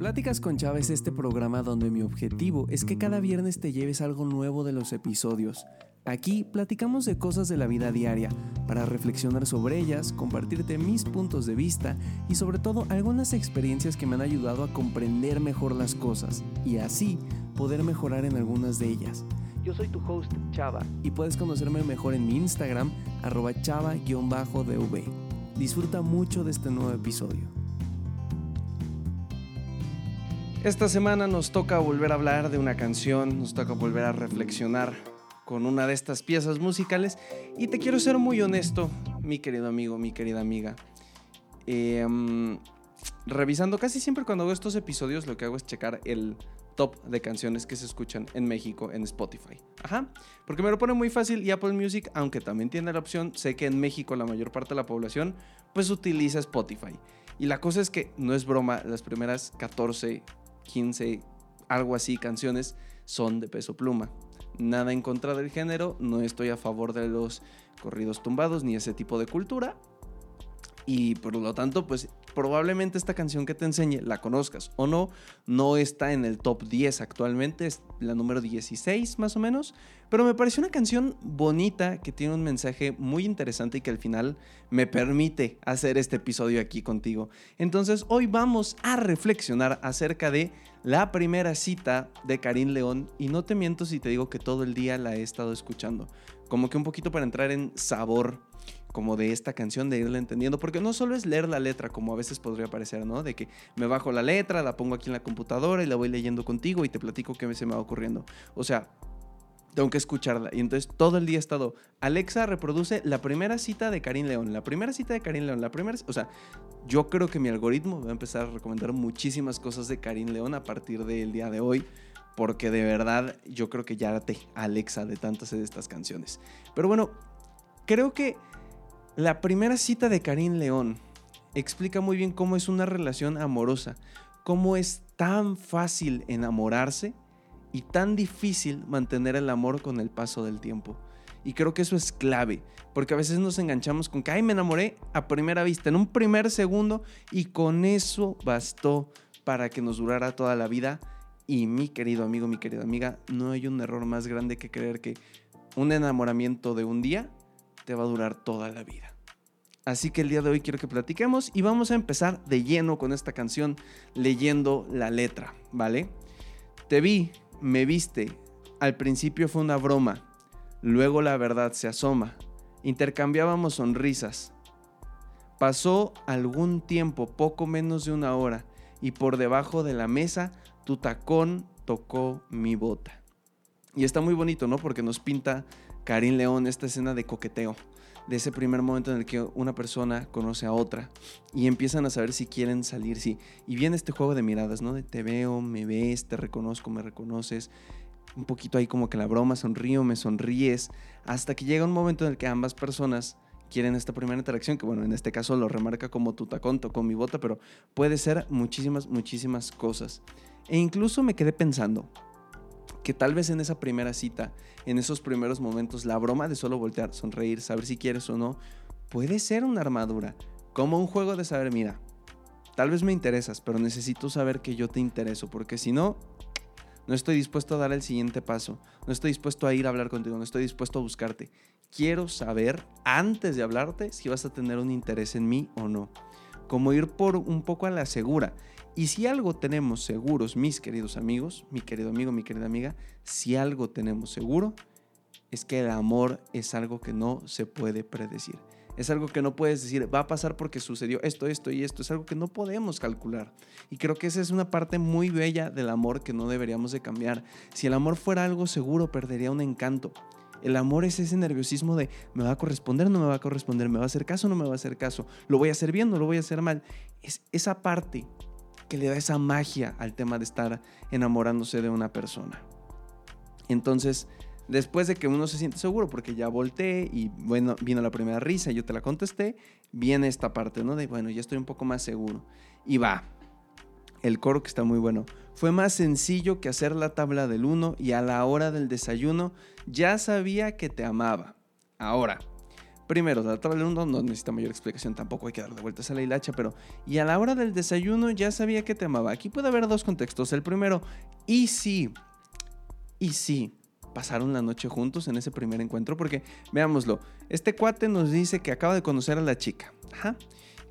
Pláticas con Chava es este programa donde mi objetivo es que cada viernes te lleves algo nuevo de los episodios. Aquí platicamos de cosas de la vida diaria, para reflexionar sobre ellas, compartirte mis puntos de vista y sobre todo algunas experiencias que me han ayudado a comprender mejor las cosas y así poder mejorar en algunas de ellas. Yo soy tu host Chava y puedes conocerme mejor en mi Instagram arroba chava-dv. Disfruta mucho de este nuevo episodio. Esta semana nos toca volver a hablar de una canción, nos toca volver a reflexionar con una de estas piezas musicales y te quiero ser muy honesto, mi querido amigo, mi querida amiga. Em, revisando casi siempre cuando hago estos episodios lo que hago es checar el top de canciones que se escuchan en México en Spotify. Ajá, porque me lo pone muy fácil y Apple Music, aunque también tiene la opción, sé que en México la mayor parte de la población pues utiliza Spotify. Y la cosa es que no es broma, las primeras 14, 15, algo así canciones son de peso pluma. Nada en contra del género, no estoy a favor de los corridos tumbados ni ese tipo de cultura, y por lo tanto, pues probablemente esta canción que te enseñe, la conozcas o no, no está en el top 10 actualmente, es la número 16 más o menos, pero me pareció una canción bonita que tiene un mensaje muy interesante y que al final me permite hacer este episodio aquí contigo. Entonces hoy vamos a reflexionar acerca de la primera cita de Karim León y no te miento si te digo que todo el día la he estado escuchando, como que un poquito para entrar en sabor como de esta canción, de irla entendiendo, porque no solo es leer la letra, como a veces podría parecer, ¿no? De que me bajo la letra, la pongo aquí en la computadora y la voy leyendo contigo y te platico qué se me va ocurriendo. O sea, tengo que escucharla. Y entonces todo el día he estado, Alexa reproduce la primera cita de Karim León, la primera cita de Karim León, la primera, o sea, yo creo que mi algoritmo va a empezar a recomendar muchísimas cosas de Karim León a partir del día de hoy. Porque de verdad yo creo que ya te Alexa de tantas de estas canciones. Pero bueno, creo que la primera cita de Karim León explica muy bien cómo es una relación amorosa, cómo es tan fácil enamorarse y tan difícil mantener el amor con el paso del tiempo. Y creo que eso es clave, porque a veces nos enganchamos con que, ay, me enamoré a primera vista, en un primer segundo, y con eso bastó para que nos durara toda la vida. Y mi querido amigo, mi querida amiga, no hay un error más grande que creer que un enamoramiento de un día te va a durar toda la vida. Así que el día de hoy quiero que platiquemos y vamos a empezar de lleno con esta canción leyendo la letra, ¿vale? Te vi, me viste, al principio fue una broma, luego la verdad se asoma, intercambiábamos sonrisas. Pasó algún tiempo, poco menos de una hora, y por debajo de la mesa tu tacón tocó mi bota. Y está muy bonito, ¿no? Porque nos pinta Karim León esta escena de coqueteo de ese primer momento en el que una persona conoce a otra y empiezan a saber si quieren salir, sí. Y viene este juego de miradas, ¿no? De te veo, me ves, te reconozco, me reconoces. Un poquito ahí como que la broma, sonrío, me sonríes, hasta que llega un momento en el que ambas personas quieren esta primera interacción, que bueno, en este caso lo remarca como tu tacón, tocó mi bota, pero puede ser muchísimas, muchísimas cosas. E incluso me quedé pensando, que tal vez en esa primera cita, en esos primeros momentos, la broma de solo voltear, sonreír, saber si quieres o no, puede ser una armadura, como un juego de saber, mira, tal vez me interesas, pero necesito saber que yo te intereso, porque si no, no estoy dispuesto a dar el siguiente paso, no estoy dispuesto a ir a hablar contigo, no estoy dispuesto a buscarte. Quiero saber, antes de hablarte, si vas a tener un interés en mí o no. Como ir por un poco a la segura. Y si algo tenemos seguros, mis queridos amigos, mi querido amigo, mi querida amiga, si algo tenemos seguro, es que el amor es algo que no se puede predecir. Es algo que no puedes decir, va a pasar porque sucedió esto, esto y esto. Es algo que no podemos calcular. Y creo que esa es una parte muy bella del amor que no deberíamos de cambiar. Si el amor fuera algo seguro, perdería un encanto. El amor es ese nerviosismo de me va a corresponder, no me va a corresponder, me va a hacer caso, no me va a hacer caso, lo voy a hacer bien, no lo voy a hacer mal. Es esa parte que le da esa magia al tema de estar enamorándose de una persona. Entonces, después de que uno se siente seguro, porque ya volteé y bueno, vino la primera risa y yo te la contesté, viene esta parte, ¿no? De bueno, ya estoy un poco más seguro. Y va, el coro que está muy bueno. Fue más sencillo que hacer la tabla del uno y a la hora del desayuno ya sabía que te amaba. Ahora, Primero, la tabla del 1 no necesita mayor explicación, tampoco hay que darle vueltas a la hilacha, pero y a la hora del desayuno ya sabía que te amaba. Aquí puede haber dos contextos. El primero, y sí, y sí, pasaron la noche juntos en ese primer encuentro, porque veámoslo, este cuate nos dice que acaba de conocer a la chica, ajá,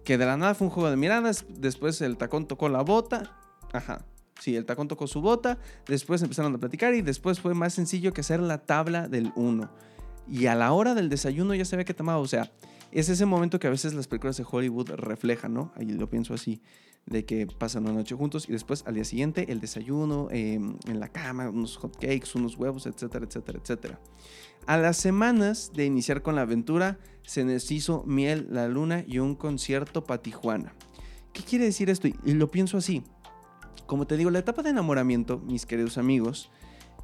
que de la nada fue un juego de miradas, después el tacón tocó la bota, ajá, sí, el tacón tocó su bota, después empezaron a platicar y después fue más sencillo que hacer la tabla del 1. Y a la hora del desayuno ya se ve que te amaba, o sea, es ese momento que a veces las películas de Hollywood reflejan, ¿no? Ahí lo pienso así de que pasan una noche juntos y después al día siguiente el desayuno em, en la cama, unos hot cakes, unos huevos, etcétera, etcétera, etcétera. A las semanas de iniciar con la aventura se nos hizo miel, la luna y un concierto para Tijuana. ¿Qué quiere decir esto? Y lo pienso así. Como te digo, la etapa de enamoramiento, mis queridos amigos,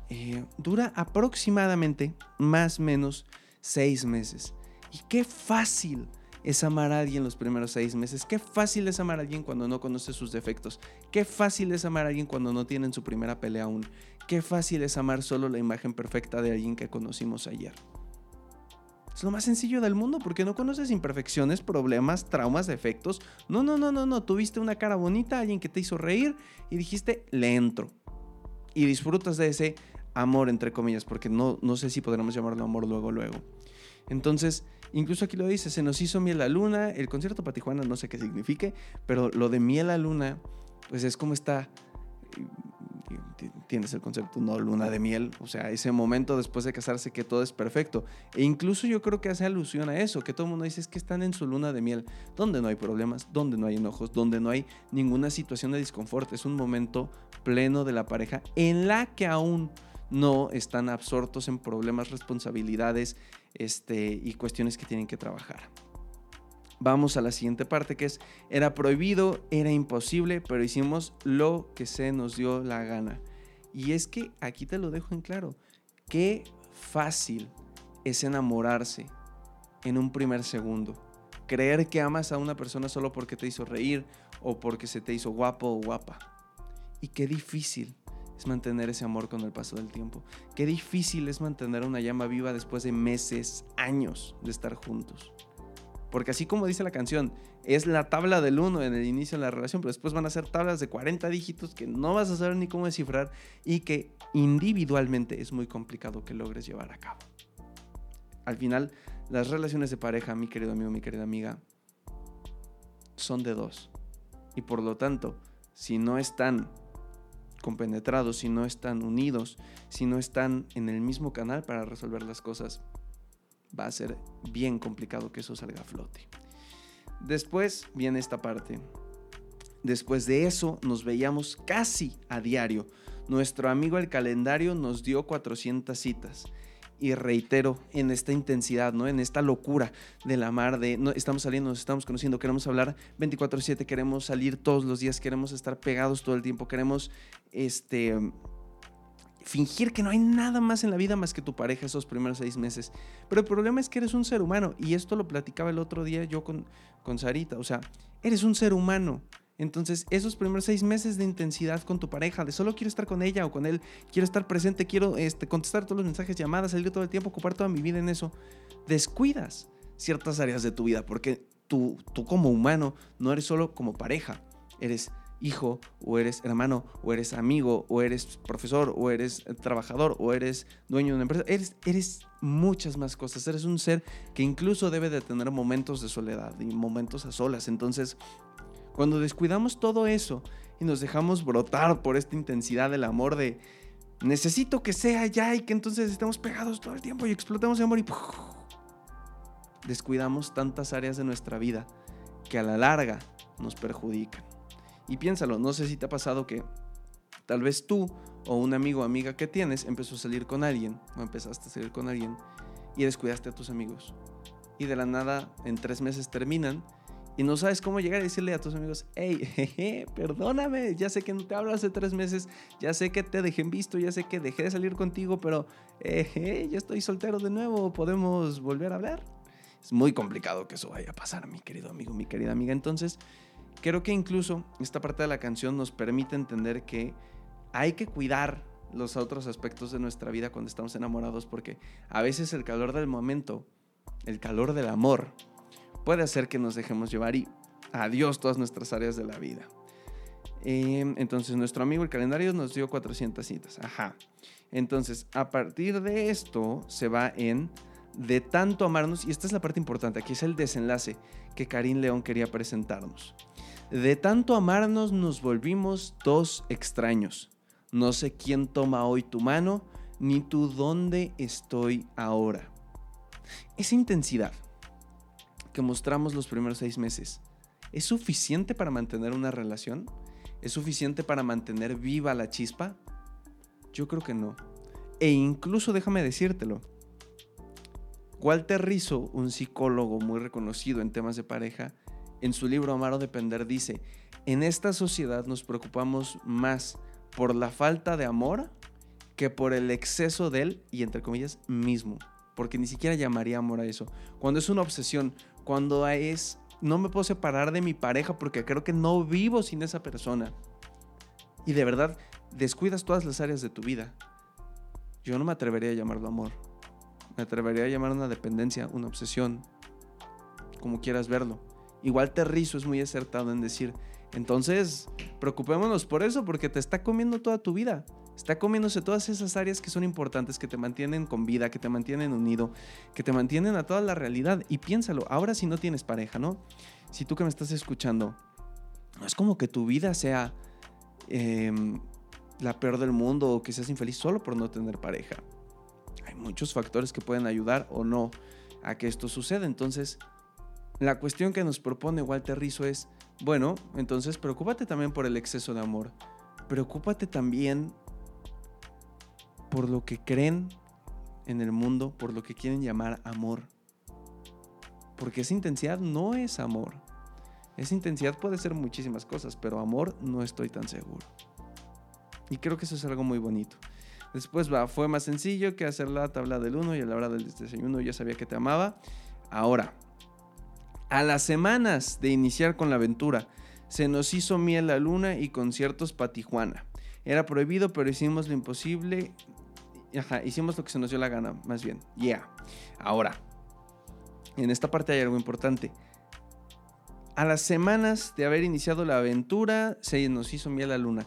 eh, dura aproximadamente más o menos seis meses. Y qué fácil es amar a alguien los primeros seis meses. Qué fácil es amar a alguien cuando no conoce sus defectos. Qué fácil es amar a alguien cuando no tienen su primera pelea aún. Qué fácil es amar solo la imagen perfecta de alguien que conocimos ayer. Es lo más sencillo del mundo porque no conoces imperfecciones, problemas, traumas, defectos. No, no, no, no, no. Tuviste una cara bonita, alguien que te hizo reír y dijiste, le entro. Y disfrutas de ese amor, entre comillas, porque no, no sé si podremos llamarlo amor luego, luego. Entonces, Incluso aquí lo dice, se nos hizo miel a luna, el concierto para Tijuana no sé qué signifique, pero lo de miel a luna, pues es como está, tienes el concepto, no luna de miel, o sea, ese momento después de casarse que todo es perfecto. E incluso yo creo que hace alusión a eso, que todo el mundo dice es que están en su luna de miel, donde no hay problemas, donde no hay enojos, donde no hay ninguna situación de disconfort, es un momento pleno de la pareja en la que aún no están absortos en problemas, responsabilidades este, y cuestiones que tienen que trabajar. Vamos a la siguiente parte que es, era prohibido, era imposible, pero hicimos lo que se nos dio la gana. Y es que aquí te lo dejo en claro, qué fácil es enamorarse en un primer segundo. Creer que amas a una persona solo porque te hizo reír o porque se te hizo guapo o guapa. Y qué difícil es mantener ese amor con el paso del tiempo. Qué difícil es mantener una llama viva después de meses, años de estar juntos. Porque así como dice la canción, es la tabla del 1 en el inicio de la relación, pero después van a ser tablas de 40 dígitos que no vas a saber ni cómo descifrar y que individualmente es muy complicado que logres llevar a cabo. Al final, las relaciones de pareja, mi querido amigo, mi querida amiga, son de dos. Y por lo tanto, si no están compenetrados, si no están unidos, si no están en el mismo canal para resolver las cosas, va a ser bien complicado que eso salga a flote. Después viene esta parte. Después de eso nos veíamos casi a diario. Nuestro amigo el calendario nos dio 400 citas y reitero en esta intensidad, ¿no? En esta locura de la mar de no, estamos saliendo, nos estamos conociendo, queremos hablar 24/7, queremos salir todos los días, queremos estar pegados todo el tiempo, queremos este fingir que no hay nada más en la vida más que tu pareja esos primeros seis meses. Pero el problema es que eres un ser humano y esto lo platicaba el otro día yo con, con Sarita, o sea, eres un ser humano entonces, esos primeros seis meses de intensidad con tu pareja, de solo quiero estar con ella o con él, quiero estar presente, quiero este, contestar todos los mensajes, llamadas, salir todo el tiempo, ocupar toda mi vida en eso, descuidas ciertas áreas de tu vida, porque tú, tú como humano no eres solo como pareja, eres hijo, o eres hermano, o eres amigo, o eres profesor, o eres trabajador, o eres dueño de una empresa. Eres, eres muchas más cosas. Eres un ser que incluso debe de tener momentos de soledad y momentos a solas. Entonces, cuando descuidamos todo eso y nos dejamos brotar por esta intensidad del amor de necesito que sea ya y que entonces estemos pegados todo el tiempo y explotemos de amor y descuidamos tantas áreas de nuestra vida que a la larga nos perjudican. Y piénsalo, no sé si te ha pasado que tal vez tú o un amigo o amiga que tienes empezó a salir con alguien o empezaste a salir con alguien y descuidaste a tus amigos. Y de la nada en tres meses terminan y no sabes cómo llegar a decirle a tus amigos, hey, perdóname, ya sé que no te hablo hace tres meses, ya sé que te dejé en visto, ya sé que dejé de salir contigo, pero eh, ya estoy soltero de nuevo, podemos volver a hablar. Es muy complicado que eso vaya a pasar, mi querido amigo, mi querida amiga. Entonces, creo que incluso esta parte de la canción nos permite entender que hay que cuidar los otros aspectos de nuestra vida cuando estamos enamorados, porque a veces el calor del momento el calor del amor, puede hacer que nos dejemos llevar y adiós todas nuestras áreas de la vida. Em, entonces, nuestro amigo el calendario nos dio 400 citas. Ajá. Entonces, a partir de esto se va en de tanto amarnos, y esta es la parte importante, aquí es el desenlace que Karim León quería presentarnos. De tanto amarnos nos volvimos dos extraños. No sé quién toma hoy tu mano, ni tú dónde estoy ahora. Esa intensidad que mostramos los primeros seis meses, ¿es suficiente para mantener una relación? ¿Es suficiente para mantener viva la chispa? Yo creo que no. E incluso déjame decírtelo. Walter Rizzo, un psicólogo muy reconocido en temas de pareja, en su libro Amar o Depender dice, en esta sociedad nos preocupamos más por la falta de amor que por el exceso de él y entre comillas mismo, porque ni siquiera llamaría amor a eso. Cuando es una obsesión, cuando es no me puedo separar de mi pareja porque creo que no vivo sin esa persona. Y de verdad, descuidas todas las áreas de tu vida. Yo no me atrevería a llamarlo amor. Me atrevería a llamar una dependencia, una obsesión, como quieras verlo. Igual Terrizo es muy acertado en decir, entonces, preocupémonos por eso porque te está comiendo toda tu vida. Está comiéndose todas esas áreas que son importantes, que te mantienen con vida, que te mantienen unido, que te mantienen a toda la realidad. Y piénsalo, ahora si no tienes pareja, ¿no? Si tú que me estás escuchando, no es como que tu vida sea em, la peor del mundo o que seas infeliz solo por no tener pareja. Hay muchos factores que pueden ayudar o no a que esto suceda. Entonces, la cuestión que nos propone Walter Rizzo es, bueno, entonces preocúpate también por el exceso de amor. Preocúpate también por lo que creen en el mundo, por lo que quieren llamar amor. Porque esa intensidad no es amor. Esa intensidad puede ser muchísimas cosas, pero amor no estoy tan seguro. Y creo que eso es algo muy bonito. Después va, fue más sencillo que hacer la tabla del 1 y a la hora del desayuno ya sabía que te amaba. Ahora, a las semanas de iniciar con la aventura, se nos hizo miel la luna y conciertos para Tijuana. Era prohibido, pero hicimos lo imposible Ajá, hicimos lo que se nos dio la gana, más bien. Yeah. Ahora, en esta parte hay algo importante. A las semanas de haber iniciado la aventura, se nos hizo miel la luna.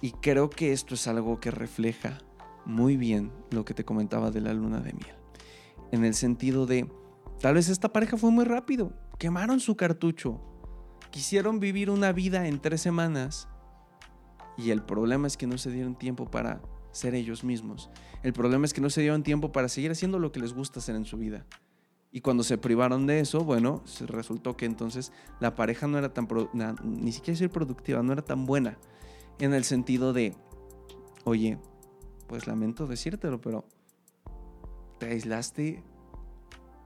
Y creo que esto es algo que refleja muy bien lo que te comentaba de la luna de miel. En el sentido de, tal vez esta pareja fue muy rápido, quemaron su cartucho, quisieron vivir una vida en tres semanas. Y el problema es que no se dieron tiempo para ser ellos mismos. El problema es que no se dieron tiempo para seguir haciendo lo que les gusta hacer en su vida. Y cuando se privaron de eso, bueno, resultó que entonces la pareja no era tan, ni siquiera ser productiva, no era tan buena. En el sentido de, oye, pues lamento decírtelo, pero te aislaste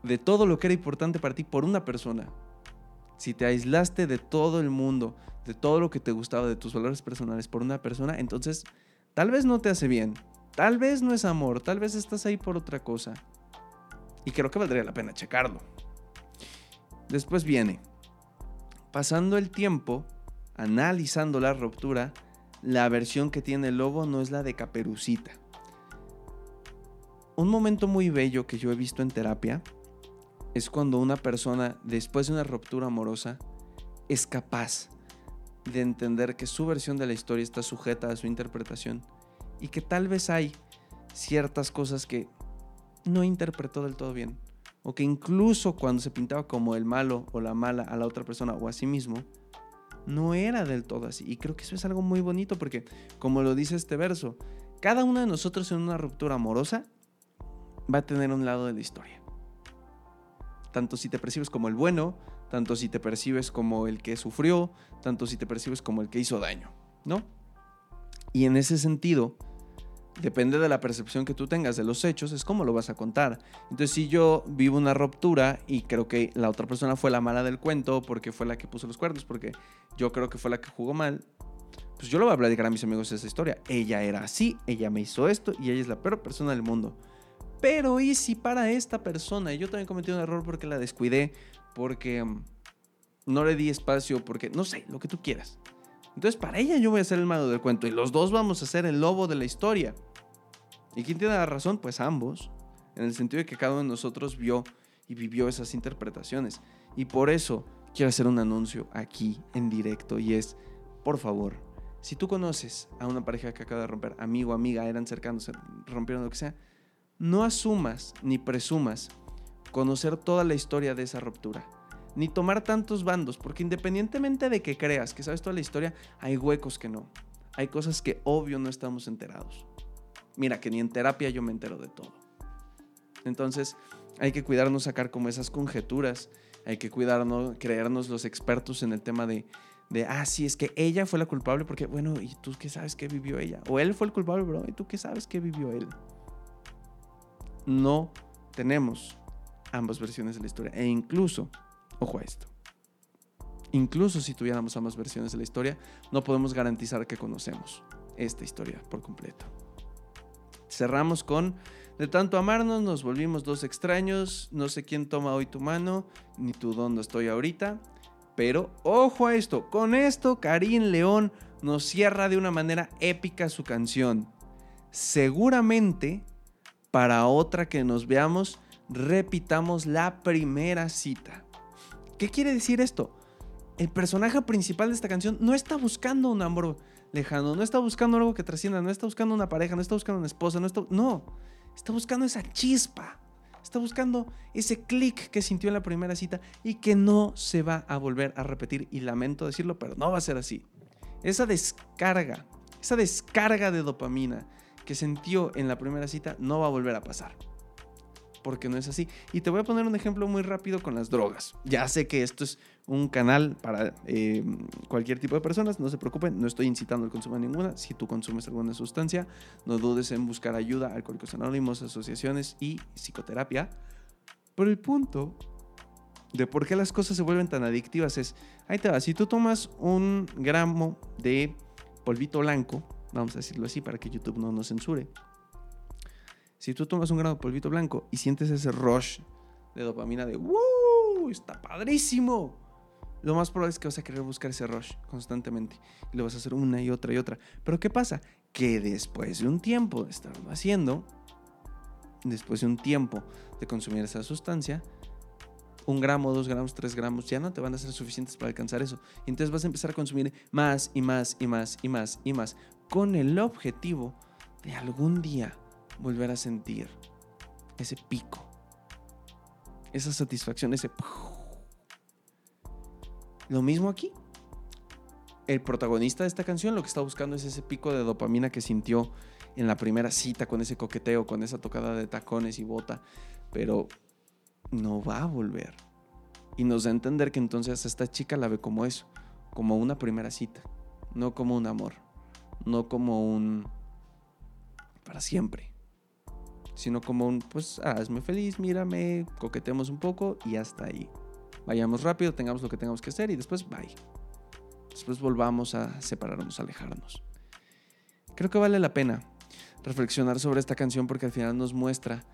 de todo lo que era importante para ti por una persona. Si te aislaste de todo el mundo, de todo lo que te gustaba, de tus valores personales por una persona, entonces Tal vez no te hace bien, tal vez no es amor, tal vez estás ahí por otra cosa. Y creo que valdría la pena checarlo. Después viene, pasando el tiempo, analizando la ruptura, la versión que tiene el lobo no es la de Caperucita. Un momento muy bello que yo he visto en terapia es cuando una persona, después de una ruptura amorosa, es capaz de entender que su versión de la historia está sujeta a su interpretación y que tal vez hay ciertas cosas que no interpretó del todo bien. O que incluso cuando se pintaba como el malo o la mala a la otra persona o a sí mismo, no era del todo así. Y creo que eso es algo muy bonito porque, como lo dice este verso, cada uno de nosotros en una ruptura amorosa va a tener un lado de la historia. Tanto si te percibes como el bueno, tanto si te percibes como el que sufrió, tanto si te percibes como el que hizo daño, ¿no? Y en ese sentido, depende de la percepción que tú tengas de los hechos, es cómo lo vas a contar. Entonces, si yo vivo una ruptura y creo que la otra persona fue la mala del cuento porque fue la que puso los cuernos, porque yo creo que fue la que jugó mal, pues yo lo voy a platicar a mis amigos esa historia. Ella era así, ella me hizo esto y ella es la peor persona del mundo. Pero ¿y si para esta persona yo también cometí un error porque la descuidé, porque mm, no le di espacio, porque no sé, lo que tú quieras. Entonces, para ella yo voy a ser el malo del cuento y los dos vamos a ser el lobo de la historia. ¿Y quién tiene la razón? Pues ambos, en el sentido de que cada uno de nosotros vio y vivió esas interpretaciones. Y por eso quiero hacer un anuncio aquí en directo y es, por favor, si tú conoces a una pareja que acaba de romper, amigo, amiga, eran cercanos, rompieron lo que sea, no asumas ni presumas conocer toda la historia de esa ruptura, ni tomar tantos bandos, porque independientemente de que creas que sabes toda la historia, hay huecos que no. Hay cosas que obvio no estamos enterados. Mira, que ni en terapia yo me entero de todo. Entonces, hay que cuidarnos sacar como esas conjeturas, hay que cuidarnos, creernos los expertos en el tema de, de, ah, sí, es que ella fue la culpable porque, bueno, ¿y tú qué sabes qué vivió ella? O él fue el culpable, bro, ¿y tú qué sabes qué vivió él? No tenemos ambas versiones de la historia. E incluso, ojo a esto, incluso si tuviéramos ambas versiones de la historia, no podemos garantizar que conocemos esta historia por completo. Cerramos con, de tanto amarnos nos volvimos dos extraños, no sé quién toma hoy tu mano, ni tú dónde estoy ahorita, pero ojo a esto, con esto Karim León nos cierra de una manera épica su canción. Seguramente para otra que nos veamos, repitamos la primera cita. ¿Qué quiere decir esto? El personaje principal de esta canción no está buscando un amor lejano, no está buscando algo que trascienda, no está buscando una pareja, no está buscando una esposa, no está, no, está buscando esa chispa, está buscando ese clic que sintió en la primera cita y que no se va a volver a repetir. Y lamento decirlo, pero no va a ser así. Esa descarga, esa descarga de dopamina que sintió en la primera cita no va a volver a pasar. Porque no es así. Y te voy a poner un ejemplo muy rápido con las drogas. Ya sé que esto es un canal para eh, cualquier tipo de personas, no se preocupen, no estoy incitando al consumo de ninguna. Si tú consumes alguna sustancia, no dudes en buscar ayuda, alcohólicos anónimos, asociaciones y psicoterapia. Pero el punto de por qué las cosas se vuelven tan adictivas es, ahí te va, si tú tomas un gramo de polvito blanco, vamos a decirlo así para que YouTube no nos censure. Si tú tomas un grano de polvito blanco y sientes ese rush de dopamina de ¡Woo! ¡Está padrísimo! Lo más probable es que vas a querer buscar ese rush constantemente y lo vas a hacer una y otra y otra. Pero ¿qué pasa? Que después de un tiempo de estarlo haciendo, después de un tiempo de consumir esa sustancia, un gramo, dos gramos, tres gramos, ya no te van a ser suficientes para alcanzar eso. Y entonces vas a empezar a consumir más y más y más y más y más, con el objetivo de algún día volver a sentir ese pico, esa satisfacción, ese... Lo mismo aquí. El protagonista de esta canción lo que está buscando es ese pico de dopamina que sintió en la primera cita, con ese coqueteo, con esa tocada de tacones y bota, pero no va a volver. Y nos da a entender que entonces esta chica la ve como eso, como una primera cita, no como un amor, no como un para siempre, sino como un, pues, hazme feliz, mírame, coquetemos un poco y hasta ahí. Vayamos rápido, tengamos lo que tengamos que hacer y después bye. Después volvamos a separarnos, a alejarnos. Creo que vale la pena reflexionar sobre esta canción porque al final nos muestra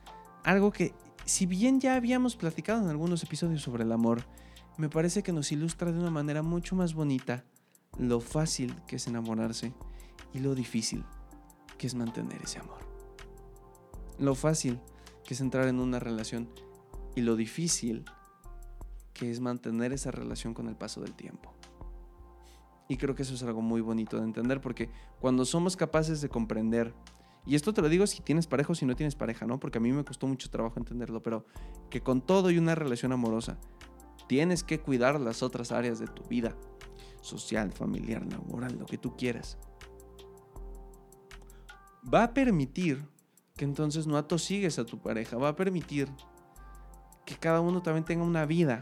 algo que si bien ya habíamos platicado en algunos episodios sobre el amor, me parece que nos ilustra de una manera mucho más bonita lo fácil que es enamorarse y lo difícil que es mantener ese amor. Lo fácil que es entrar en una relación y lo difícil que es mantener esa relación con el paso del tiempo. Y creo que eso es algo muy bonito de entender porque cuando somos capaces de comprender y esto te lo digo si tienes pareja o si no tienes pareja, ¿no? Porque a mí me costó mucho trabajo entenderlo, pero que con todo y una relación amorosa, tienes que cuidar las otras áreas de tu vida, social, familiar, laboral, lo que tú quieras. Va a permitir que entonces no atosigues a tu pareja, va a permitir que cada uno también tenga una vida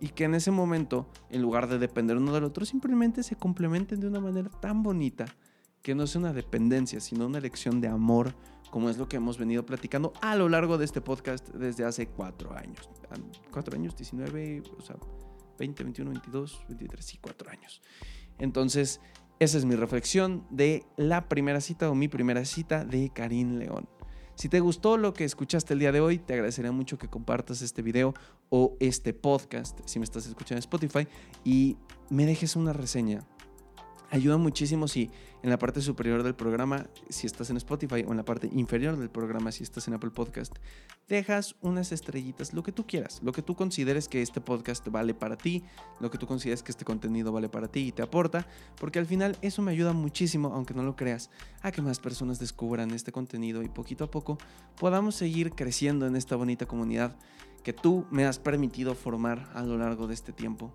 y que en ese momento, en lugar de depender uno del otro, simplemente se complementen de una manera tan bonita que no sea una dependencia, sino una elección de amor, como es lo que hemos venido platicando a lo largo de este podcast desde hace cuatro años. Cuatro años, 19, o sea, 20, 21, 22, 23, sí, cuatro años. Entonces, esa es mi reflexión de la primera cita o mi primera cita de Karim León. Si te gustó lo que escuchaste el día de hoy, te agradecería mucho que compartas este video o este podcast, si me estás escuchando en Spotify, y me dejes una reseña Ayuda muchísimo si en la parte superior del programa, si estás en Spotify, o en la parte inferior del programa, si estás en Apple Podcast, dejas unas estrellitas, lo que tú quieras, lo que tú consideres que este podcast vale para ti, lo que tú consideres que este contenido vale para ti y te aporta, porque al final eso me ayuda muchísimo, aunque no lo creas, a que más personas descubran este contenido y poquito a poco podamos seguir creciendo en esta bonita comunidad que tú me has permitido formar a lo largo de este tiempo.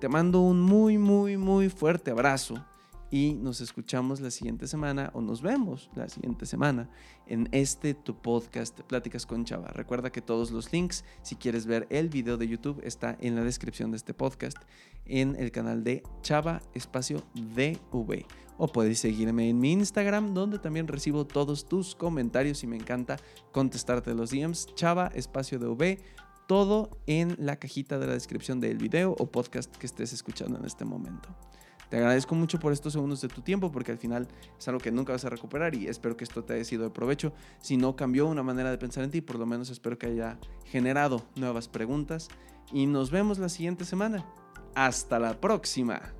Te mando un muy, muy, muy fuerte abrazo y nos escuchamos la siguiente semana o nos vemos la siguiente semana en este tu podcast Pláticas con Chava. Recuerda que todos los links, si quieres ver el video de YouTube, está en la descripción de este podcast en el canal de Chava Espacio DV. O puedes seguirme en mi Instagram, donde también recibo todos tus comentarios y me encanta contestarte los DMs. Chava Espacio DV todo en la cajita de la descripción del video o podcast que estés escuchando en este momento. Te agradezco mucho por estos segundos de tu tiempo porque al final es algo que nunca vas a recuperar y espero que esto te haya sido de provecho. Si no cambió una manera de pensar en ti, por lo menos espero que haya generado nuevas preguntas y nos vemos la siguiente semana. Hasta la próxima.